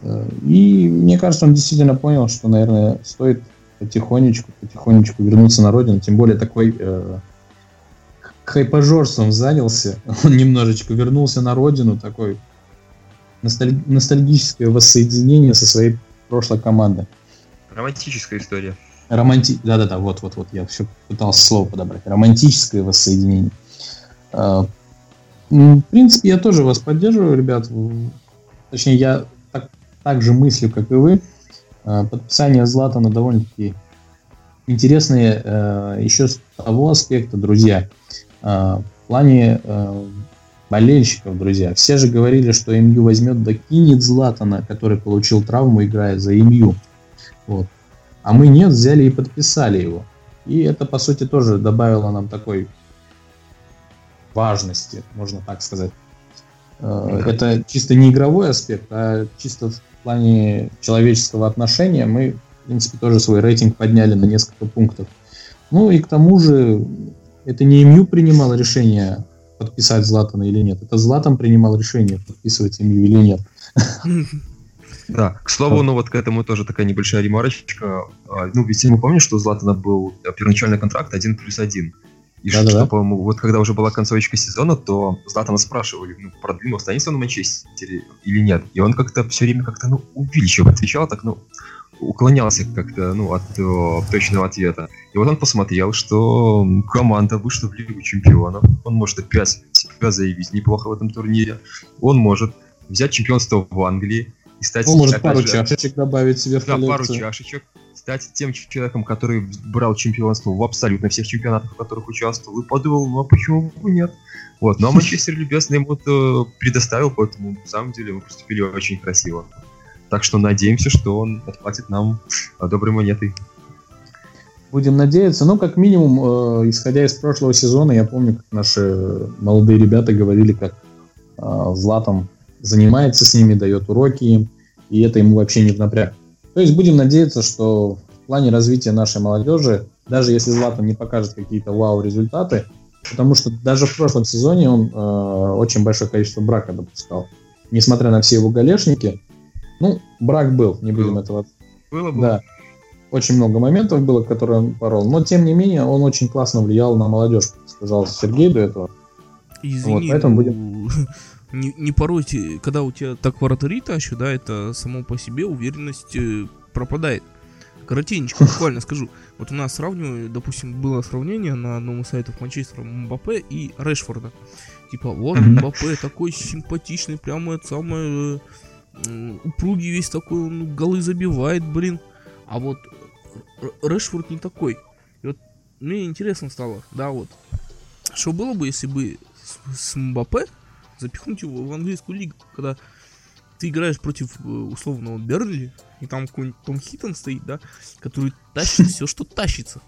Э, и мне кажется, он действительно понял, что, наверное, стоит потихонечку, потихонечку вернуться на родину, тем более такой э, хайпажорством занялся, он немножечко вернулся на родину, такой носталь... ностальгическое воссоединение со своей прошлой командой. Романтическая история. Романти... Да-да-да, вот-вот-вот, я все пытался слово подобрать. Романтическое воссоединение. А, в принципе, я тоже вас поддерживаю, ребят. Точнее, я так, так же мыслю, как и вы. А, подписание Златана довольно-таки интересные а, еще с того аспекта, друзья. В плане болельщиков, друзья. Все же говорили, что МЮ возьмет да кинет Златана, который получил травму, играя за МЮ. Вот. А мы нет, взяли и подписали его. И это, по сути, тоже добавило нам такой важности, можно так сказать. Э, это чисто не игровой аспект, а чисто в плане человеческого отношения мы, в принципе, тоже свой рейтинг подняли на несколько пунктов. Ну и к тому же, это не МЮ принимало решение подписать Златана или нет. Это Златан принимал решение, подписывать ему или нет. Да, к слову, ну вот к этому тоже такая небольшая ремарочка. А, ну, ведь мы помним, что у Златана был первоначальный контракт 1 плюс 1. И да, что, да. по-моему, вот когда уже была концовочка сезона, то Златана спрашивали, ну, продвинул, останется он в Манчестере или нет. И он как-то все время как-то, ну, увильчиво отвечал, так, ну, уклонялся как-то ну, от э, точного ответа. И вот он посмотрел, что команда вышла в Лигу Чемпионов. Он может опять себя заявить неплохо в этом турнире. Он может взять чемпионство в Англии и стать... Он может пару же, чашечек добавить себе в да, коллекцию. пару чашечек. Стать тем человеком, который брал чемпионство в абсолютно всех чемпионатах, в которых участвовал, и подумал, ну а почему бы нет? Вот, но Манчестер любезно ему это предоставил, поэтому на самом деле мы поступили очень красиво. Так что надеемся, что он отплатит нам доброй монетой. Будем надеяться. Ну, как минимум, э, исходя из прошлого сезона, я помню, как наши молодые ребята говорили, как э, Златом занимается с ними, дает уроки им, и это ему вообще не в напряг. То есть будем надеяться, что в плане развития нашей молодежи, даже если Златан не покажет какие-то вау-результаты, потому что даже в прошлом сезоне он э, очень большое количество брака допускал. Несмотря на все его галешники, ну, брак был, не будем был. этого... Было, было. Да. Очень много моментов было, которые он порол. Но, тем не менее, он очень классно влиял на молодежь, сказал Сергей до этого. Извини, вот, поэтому будем... не, не поройте, когда у тебя так вратари тащу, да, это само по себе уверенность э, пропадает. Коротенечко, буквально скажу. Вот у нас сравниваю, допустим, было сравнение на одном из сайтов Манчестера Мбаппе и Решфорда. Типа, вот Мбаппе такой симпатичный, прямо это самое э, упругий весь такой, он голы забивает, блин. А вот Решфорд не такой. И вот мне интересно стало, да, вот. Что было бы, если бы с, с Мбаппе запихнуть его в английскую лигу, когда ты играешь против э, условного Берли, и там какой-нибудь Том Хиттон стоит, да, который тащит все, что тащится.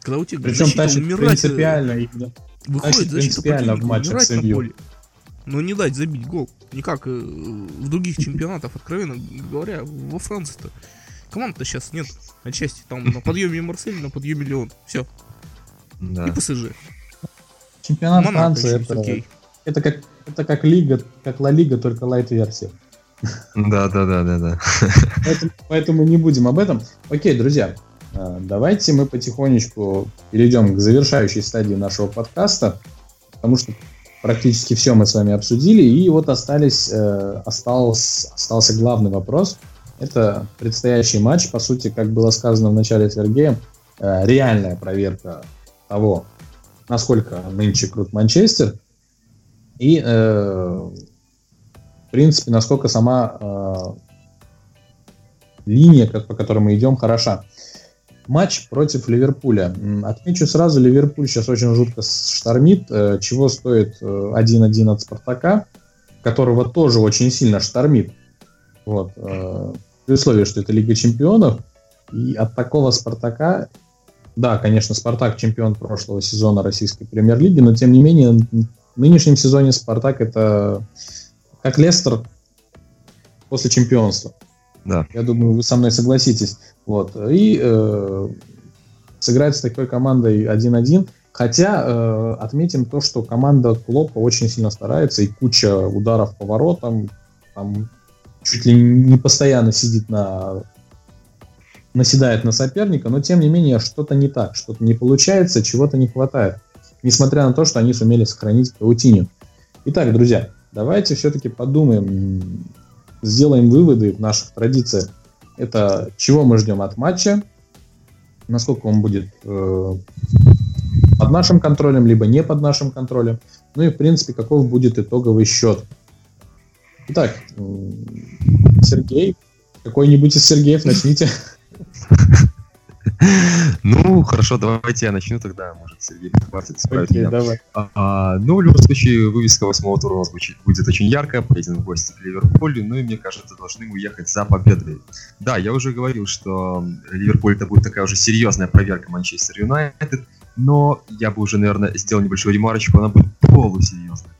Когда у тебя Причем тащит умирать, э, принципиально, да. выходит защита принципиально в матчах умирать на поле. Но не дать забить гол. Не как э, в других чемпионатах, откровенно говоря, во Франции-то. Команд-то сейчас нет. Отчасти там на подъеме Марсель, на подъеме Леон. Все. Да. И ПСЖ. Чемпионат Монако Франции это, это как это как лига, как Ла Лига, только лайт-версия. Да, да, да, да, да. Поэтому, поэтому не будем об этом. Окей, друзья, э, давайте мы потихонечку перейдем к завершающей стадии нашего подкаста, потому что практически все мы с вами обсудили, и вот остались, э, остался, остался главный вопрос. Это предстоящий матч, по сути, как было сказано в начале Сергеем, э, реальная проверка того, насколько нынче крут Манчестер, и, э, в принципе, насколько сама э, линия, как, по которой мы идем, хороша. Матч против Ливерпуля. Отмечу сразу, Ливерпуль сейчас очень жутко штормит, э, чего стоит э, 1-1 от Спартака, которого тоже очень сильно штормит. Вот, э, при условии, что это Лига Чемпионов, и от такого Спартака, да, конечно, Спартак чемпион прошлого сезона российской премьер-лиги, но тем не менее в нынешнем сезоне Спартак это как Лестер после чемпионства. Да. Я думаю, вы со мной согласитесь. Вот. И э, сыграть с такой командой 1-1. Хотя э, отметим то, что команда Клопа очень сильно старается, и куча ударов по воротам, там чуть ли не постоянно сидит на наседает на соперника, но тем не менее что-то не так, что-то не получается, чего-то не хватает несмотря на то, что они сумели сохранить паутиню. Итак, друзья, давайте все-таки подумаем, сделаем выводы в наших традициях. Это чего мы ждем от матча, насколько он будет э, под нашим контролем, либо не под нашим контролем. Ну и, в принципе, каков будет итоговый счет. Итак, Сергей, какой-нибудь из Сергеев начните. Ну, хорошо, давайте я начну тогда, может, Сергей Хватит исправит okay, меня. А, а, ну, в любом случае, вывеска восьмого тура у нас будет, будет очень яркая, поедем в гости к Ливерпулю, ну и мне кажется, должны уехать за победой. Да, я уже говорил, что Ливерпуль это будет такая уже серьезная проверка Манчестер Юнайтед, но я бы уже, наверное, сделал небольшую ремарочку, она будет полусерьезная.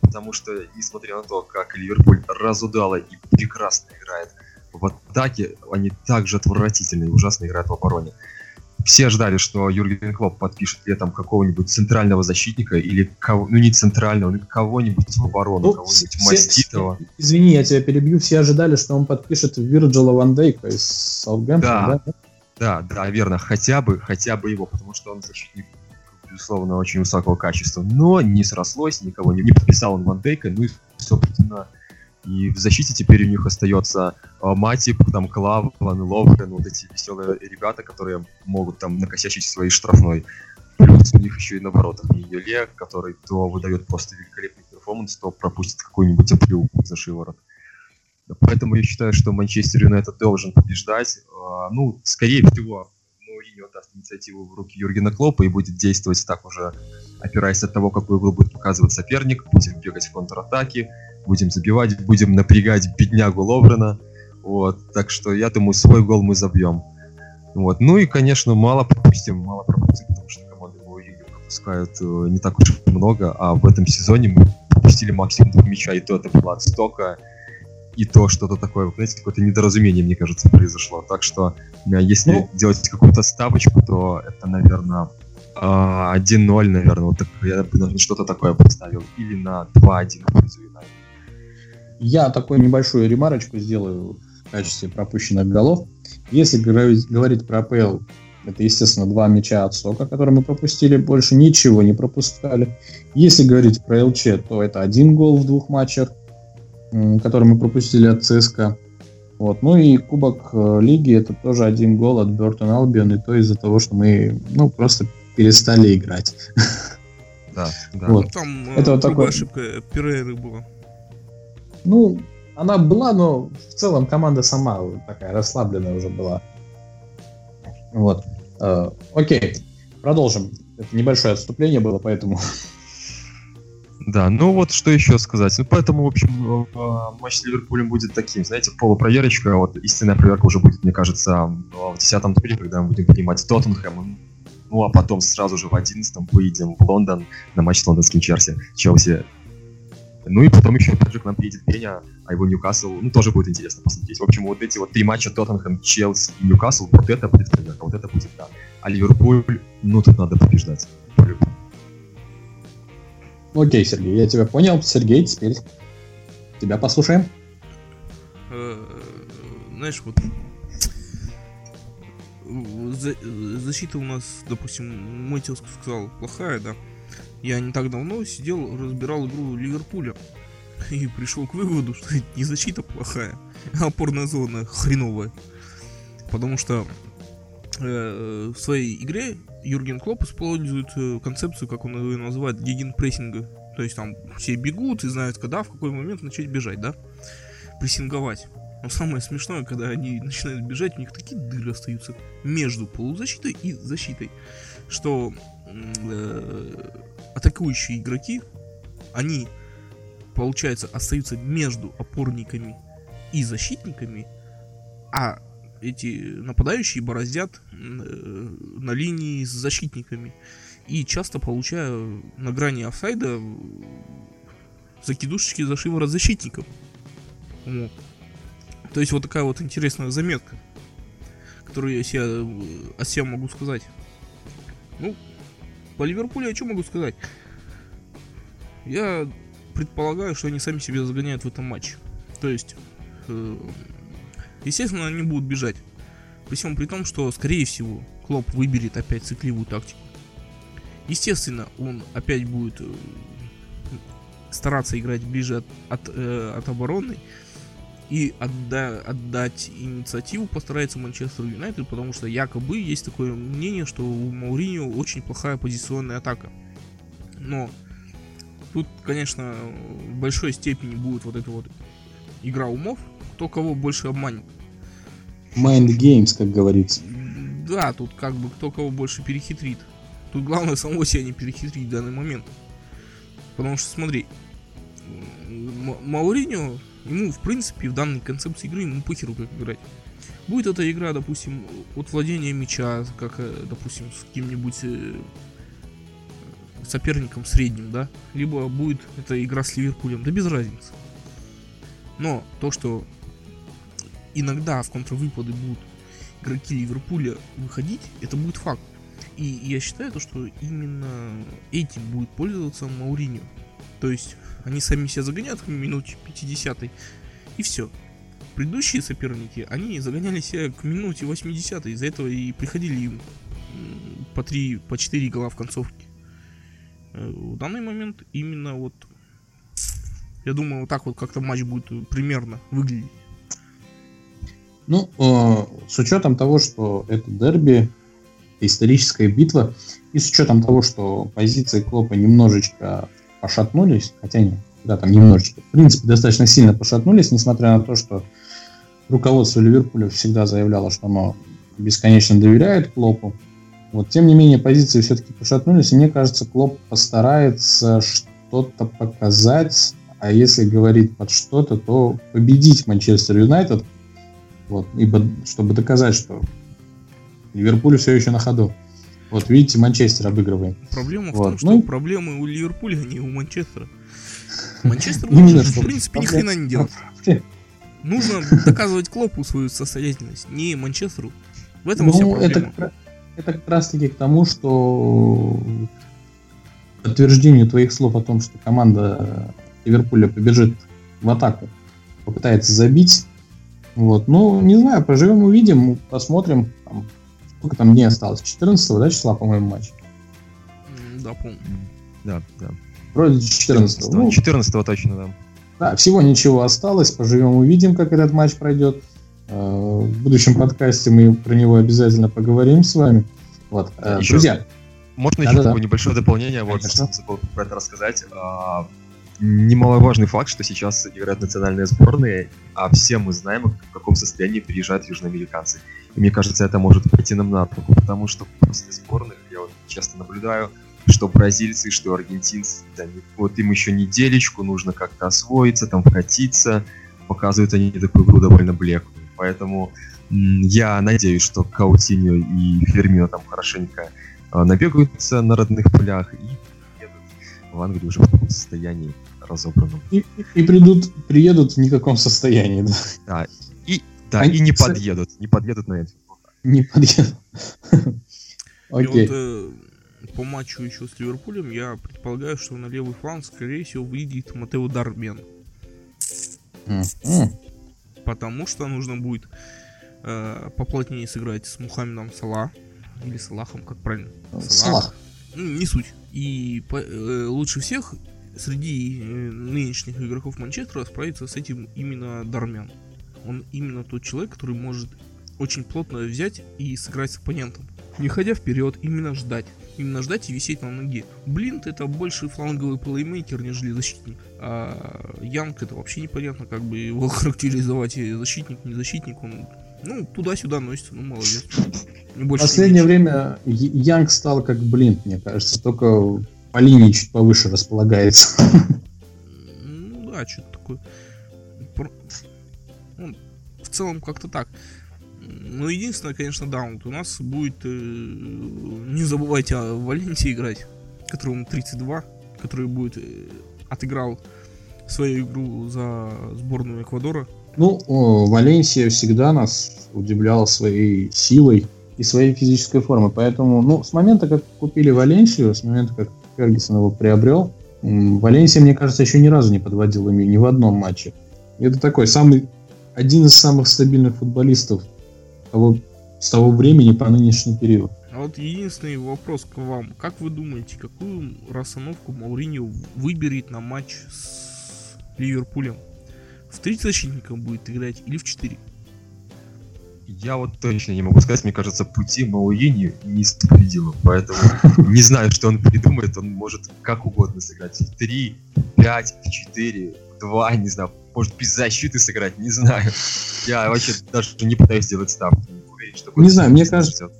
Потому что, несмотря на то, как Ливерпуль разудало и прекрасно играет в атаке они также отвратительные, ужасно играют в обороне. Все ждали, что Юрген Клоп подпишет летом какого-нибудь центрального защитника или кого, ну не центрального, но кого-нибудь в оборону, ну, кого-нибудь все, маститого. Извини, я тебя перебью. Все ожидали, что он подпишет Вирджила Ван Дейка из Саутгемптона, да? Да, да, да, верно. Хотя бы, хотя бы его, потому что он защитник безусловно, очень высокого качества. Но не срослось, никого не, не подписал он Ван Дейка, ну и, собственно, и в защите теперь у них остается э, Матип, там Клав, Ван Ловрен, вот эти веселые ребята, которые могут там накосячить своей штрафной. Плюс у них еще и на воротах Юле, который то выдает просто великолепный перформанс, то пропустит какой-нибудь оплю за шиворот. Поэтому я считаю, что Манчестер Юнайтед должен побеждать. Э, ну, скорее всего, Мауриньо даст инициативу в руки Юргена Клопа и будет действовать так уже, опираясь от того, какую игру будет показывать соперник. Будем бегать в контратаке, будем забивать, будем напрягать беднягу Ловрена. Вот, так что я думаю, свой гол мы забьем. Вот. Ну и, конечно, мало пропустим, мало пропустим, потому что команды в лиге пропускают э, не так уж много, а в этом сезоне мы пропустили максимум два мяча, и то это было от стока, и то что-то такое, знаете, какое-то недоразумение, мне кажется, произошло. Так что, э, если ну, делать какую-то ставочку, то это, наверное, 1-0, наверное, вот так, я бы что-то такое поставил. Или на 2-1 в пользу Я такую небольшую ремарочку сделаю в качестве пропущенных голов. Если говорить про АПЛ, это, естественно, два мяча от Сока, которые мы пропустили, больше ничего не пропускали. Если говорить про ЛЧ, то это один гол в двух матчах, который мы пропустили от ЦСКА. Вот. Ну и Кубок э, Лиги это тоже один гол от Бертон Албион, и то из-за того, что мы ну, просто перестали играть. Да, да. Вот. Ну, там это вот такая ошибка Перейры была. Ну, она была, но в целом команда сама такая расслабленная уже была. Вот. Э, окей, продолжим. Это небольшое отступление было, поэтому... Да, ну вот что еще сказать. Ну поэтому, в общем, э, матч с Ливерпулем будет таким, знаете, полупроверочка. Вот истинная проверка уже будет, мне кажется, в десятом туре, когда мы будем принимать Тоттенхэм. Ну а потом сразу же в одиннадцатом выйдем в Лондон на матч с лондонским Челси. Челси ну и потом еще также к нам приедет Пеня, а его Ньюкасл, ну тоже будет интересно посмотреть. В общем, вот эти вот три матча Тоттенхэм, Челси и Ньюкасл, вот это будет проверка, вот это будет да. А Ливерпуль, ну тут надо побеждать. Окей, Сергей, я тебя понял. Сергей, теперь тебя послушаем. Э, знаешь, вот защита у нас, допустим, мой сказал, плохая, да. Я не так давно сидел, разбирал игру Ливерпуля и пришел к выводу, что не защита плохая, а опорная зона хреновая. Потому что э, в своей игре Юрген Клоп использует э, концепцию, как он ее называет, гигенпрессинга. То есть там все бегут и знают, когда, в какой момент начать бежать, да? Прессинговать. Но самое смешное, когда они начинают бежать, у них такие дыры остаются между полузащитой и защитой, что э, атакующие игроки, они, получается, остаются между опорниками и защитниками, а эти нападающие бороздят э, на линии с защитниками. И часто получаю на грани офсайда закидушечки за шиворот защитников. Вот. То есть вот такая вот интересная заметка, которую я себе, э, о себе могу сказать. Ну, по Ливерпулю я что могу сказать? Я предполагаю, что они сами себе загоняют в этом матче. То есть, э, естественно, они будут бежать. При всем при том, что, скорее всего, Клоп выберет опять цикливую тактику. Естественно, он опять будет э, стараться играть ближе от, от, э, от обороны и отда отдать инициативу постарается Манчестер Юнайтед, потому что якобы есть такое мнение, что у Мауриньо очень плохая позиционная атака. Но тут, конечно, в большой степени будет вот эта вот игра умов, кто кого больше обманет. Mind games, как говорится. Да, тут как бы кто кого больше перехитрит. Тут главное самого себя не перехитрить в данный момент. Потому что смотри, Мауриньо Ему, в принципе, в данной концепции игры ему похеру как играть. Будет эта игра, допустим, от владения мяча, как, э, допустим, с каким-нибудь э, соперником средним, да, либо будет эта игра с Ливерпулем, да без разницы. Но то, что иногда в контрвыпады будут игроки Ливерпуля выходить, это будет факт. И я считаю, то, что именно этим будет пользоваться Мауриньо. То есть они сами себя загоняют к минуте 50 и все. Предыдущие соперники, они загоняли себя к минуте 80 из-за этого и приходили им по 3, по 4 гола в концовке. Э, в данный момент именно вот я думаю, вот так вот как-то матч будет примерно выглядеть. Ну, э, с учетом того, что это дерби, историческая битва, и с учетом того, что позиции Клопа немножечко пошатнулись, хотя нет, да, там немножечко, в принципе, достаточно сильно пошатнулись, несмотря на то, что руководство Ливерпуля всегда заявляло, что оно бесконечно доверяет Клопу. Вот, тем не менее, позиции все-таки пошатнулись, и мне кажется, Клоп постарается что-то показать, а если говорить под что-то, то победить Манчестер Юнайтед, вот, ибо, чтобы доказать, что Ливерпуль все еще на ходу. Вот видите, Манчестер обыгрываем. Проблема в Вот, том, что ну- проблемы у Ливерпуля, а не у Манчестера. Манчестер может, в принципе, ни хрена не делать. Нужно доказывать Клопу свою состоятельность, не Манчестеру. В этом вся Ну, это, проблема. ра- это как раз таки к тому, что подтверждению твоих слов о том, что команда Ливерпуля побежит в атаку, попытается забить. Вот. Ну, не знаю, поживем, увидим, посмотрим. Там, сколько там дней осталось? 14 да, числа, по-моему, матч? Да, помню. Да, да. Вроде 14 ну, 14 точно, да. Да, всего ничего осталось. Поживем, увидим, как этот матч пройдет. Э, В будущем подкасте мы про него обязательно поговорим с вами. Вот. Э, Еще Друзья, Можно еще Да-да-да. такое небольшое дополнение, вот Конечно. забыл про это рассказать. Немаловажный факт, что сейчас играют национальные сборные, а все мы знаем, в каком состоянии приезжают южноамериканцы. И мне кажется, это может пойти нам на руку, потому что после сборных я вот часто наблюдаю, что бразильцы, что аргентинцы, они- вот им еще неделечку, нужно как-то освоиться, там вкатиться, показывают они такую игру довольно блеклую. Поэтому я надеюсь, что Каутиньо и Фермино там хорошенько а, набегаются на родных полях и в Англию уже в таком состоянии разобранном. и, и- и придут, приедут в никаком состоянии. Да. Да, Они, и не кстати- подъедут, не подъедут на это. Не подъедут. И вот Окей. э, по матчу еще с Ливерпулем я предполагаю, что на левый фланг, скорее всего, выйдет Матео Дармен. Потому что нужно будет э, поплотнее сыграть с Мухаммедом Сала. Или Салахом, как правильно? Салах. Ну, не суть. И по- э, лучше всех среди э, нынешних игроков Манчестера справится с этим именно Дармян. Он именно тот человек, который может очень плотно взять и сыграть с оппонентом. Не ходя вперед, именно ждать. Именно ждать и висеть на ноге. Блинт это больше фланговый плеймейкер, нежели защитник. А Янг это вообще непонятно, как бы его характеризовать. Защитник, не защитник, он ну, туда-сюда носится, ну молодец. Не больше, не последнее меньше. время Янг стал как Блинт, мне кажется, только по линии чуть повыше располагается. Ну да, что-то такое. Ну, в целом как-то так. Ну, единственное, конечно, да, вот у нас будет... э, не забывайте о Валенте играть, которому 32, который будет... э, отыграл свою игру за сборную Эквадора. Ну, Валенсия всегда нас удивляла своей силой и своей физической формой. Поэтому, ну, с момента, как купили Валенсию, с момента, как Фергюсон его приобрел, Валенсия, мне кажется, еще ни разу не подводила ими ни в одном матче. Это такой самый, один из самых стабильных футболистов того, с того времени по нынешний период. А вот единственный вопрос к вам. Как вы думаете, какую расстановку Мауриньо выберет на матч с Ливерпулем? В три защитника будет играть или в четыре? Я вот точно не могу сказать, мне кажется, пути Мауини неисповедимы, поэтому не знаю, что он придумает, он может как угодно сыграть. В 3, 5, в 4, 2, не знаю, может без защиты сыграть, не знаю. Я вообще даже не пытаюсь сделать ставку. Не уверен, что Не знаю, мне кажется.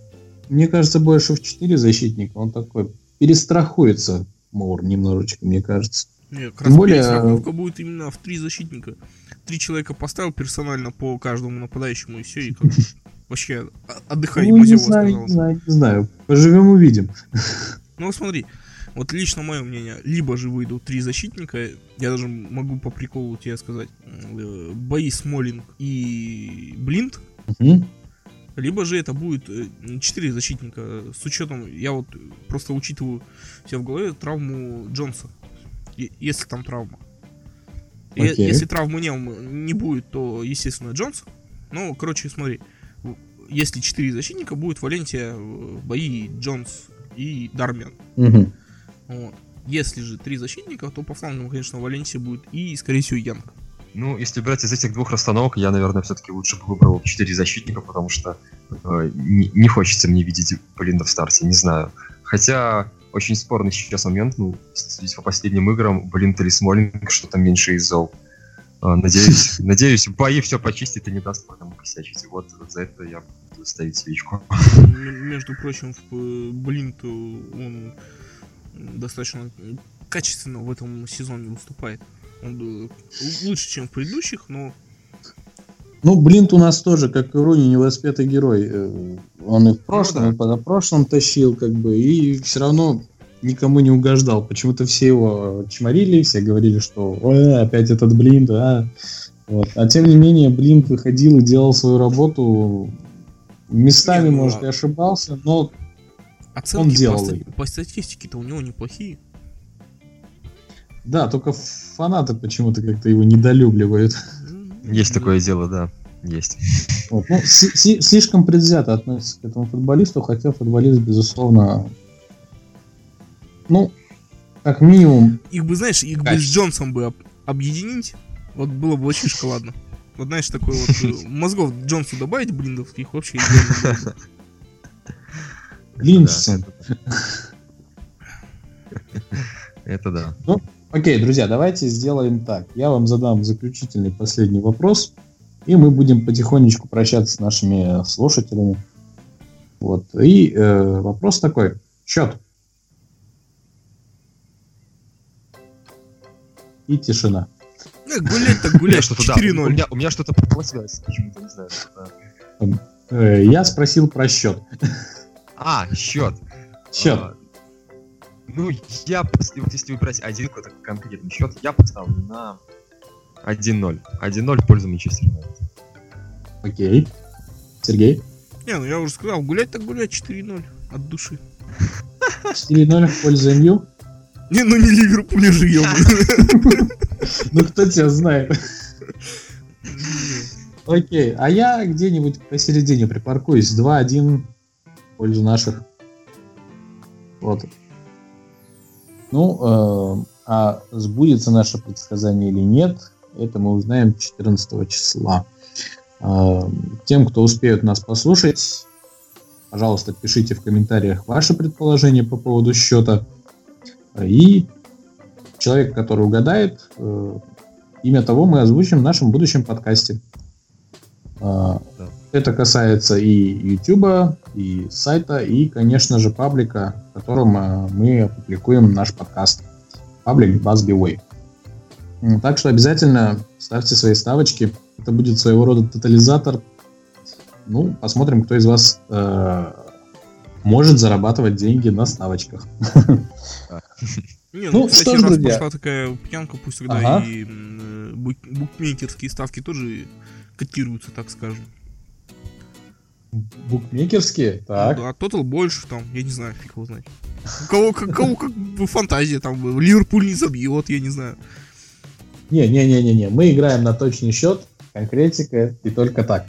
Мне кажется, больше в 4 защитника. Он такой перестрахуется Маур немножечко, мне кажется. Нет, как раз более, перестраховка будет именно в три защитника. Три человека поставил персонально по каждому нападающему и все, и как вообще отдыхай, ну, не знаю, не знаю, не знаю. Поживем, увидим. Ну смотри, вот лично мое мнение, либо же выйдут три защитника, я даже могу по приколу тебе сказать, э, бои Смолинг и Блинт, Мгм. либо же это будет э, четыре защитника, с учетом, я вот просто учитываю себе в голове травму Джонса, если там травма. Окей. Если травмы не, не будет, то, естественно, Джонс. Ну, короче, смотри, если четыре защитника, будет Валентия, э, бои Джонс и Дармен. Мгм. Вот. Если же три защитника, то по флангам, конечно, Валенсия будет и, скорее всего, Янг. Ну, если брать из этих двух расстановок, я, наверное, все-таки лучше бы выбрал 4 защитника, потому что э, не, не хочется мне видеть Блинда в старте, не знаю. Хотя очень спорный сейчас момент, ну, судить по последним играм, Блинт или Смолинг, что там меньше из зол. Э, Надеюсь, надеюсь, бои все почистит и не даст потом косячить. Вот за это я буду ставить свечку. Между прочим, в э, Блинт э, он достаточно качественно в этом сезоне выступает. Он э, лучше, чем в предыдущих, но Ну, Блинт у нас тоже, как и Руни, невоспетый герой. Э, Он и в прошлом, ну, да. и позапрошлом тащил, как бы, и все равно никому не угождал. Почему-то все его чморили, все говорили, что Ой, опять этот блин, да. Вот. А тем не менее, блин выходил и делал свою работу. Местами, не, ну, может, и ошибался, но Оценки он делал. По, по статистике-то у него неплохие. Да, только фанаты почему-то как-то его недолюбливают. Есть такое дело, да. Есть. Вот. Ну, слишком предвзято относится к этому футболисту, хотя футболист, безусловно, ну, как минимум... Их бы, знаешь, их бы с Джонсом бы об, объединить, вот было бы очень шоколадно. Вот знаешь, такой вот э, мозгов Джонсу добавить блиндов, их вообще Блинсон. Это да. Окей, друзья, давайте сделаем так. Я вам задам заключительный последний вопрос, и мы будем потихонечку прощаться с нашими слушателями. Вот. И э, вопрос такой. Счет. и тишина. Ну, гулять так гулять, что-то 4-0. У меня, у меня что-то пропала почему-то, не знаю. Э, я спросил про счет. А, счет. Счет. А, ну, я, вот если выбрать один какой-то конкретный счет, я поставлю на 1-0. 1-0 в пользу Манчестер Окей. Сергей? Не, ну я уже сказал, гулять так гулять 4-0 от души. 4-0 в пользу МЮ? Не, ну не Ливерпуль же, Ну кто тебя знает? Окей, а я где-нибудь посередине припаркуюсь. 2-1 в пользу наших. Вот. Ну, э, а сбудется наше предсказание или нет, это мы узнаем 14 числа. Э, тем, кто успеет нас послушать, пожалуйста, пишите в комментариях ваши предположения по поводу счета. И человек, который угадает, э, имя того мы озвучим в нашем будущем подкасте. Это касается и YouTube, и сайта, и, конечно же, паблика, в котором э, мы опубликуем наш подкаст. Паблик BuzzBeWay. Так что обязательно ставьте свои ставочки. Это будет своего рода тотализатор. Ну, посмотрим, кто из вас э, может зарабатывать деньги на ставочках. Не, ну, ну кстати, что ж, раз друзья. пошла такая пьянка, пусть тогда ага. и бук букмекерские ставки тоже котируются, так скажем. Букмекерские? Так. Ну, да, тотал больше, там, я не знаю, фиг его знать. У кого, как, кого как бы фантазия, там, Ливерпуль не забьет, я не знаю. Не-не-не-не-не, мы играем на точный счет, конкретика и только так.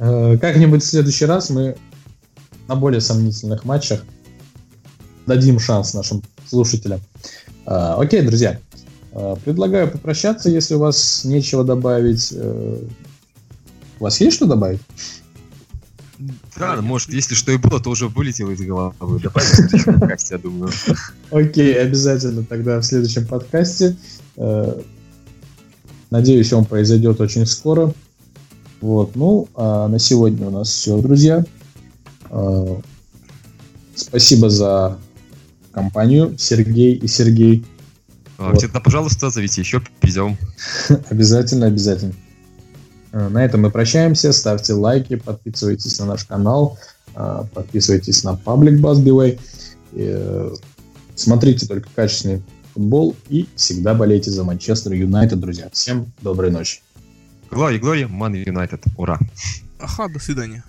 Э, как-нибудь в следующий раз мы на более сомнительных матчах дадим шанс нашим слушателям. А, окей, друзья. А, предлагаю попрощаться, если у вас нечего добавить. У вас есть что добавить? Да, может, если что и было, то уже вылетело из головы. Добавим в следующем подкасте, я думаю. Окей, обязательно тогда в следующем подкасте. Э, надеюсь, он произойдет очень скоро. Вот, ну, а на сегодня у нас все, друзья. Э, спасибо за компанию, Сергей и Сергей. А, вот. Всегда, пожалуйста, зовите еще, придем. обязательно, обязательно. Э, на этом мы прощаемся. Ставьте лайки, подписывайтесь на наш канал, э, подписывайтесь на паблик Buzzbyway. Смотрите только качественный футбол и всегда болейте за Манчестер Юнайтед, друзья. Всем доброй ночи. Глория, Глория, Ман Юнайтед. Ура. Ага, до свидания.